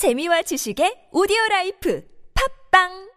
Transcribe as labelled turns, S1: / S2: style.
S1: 재미와 지식의 오디오 라이프. 팝빵!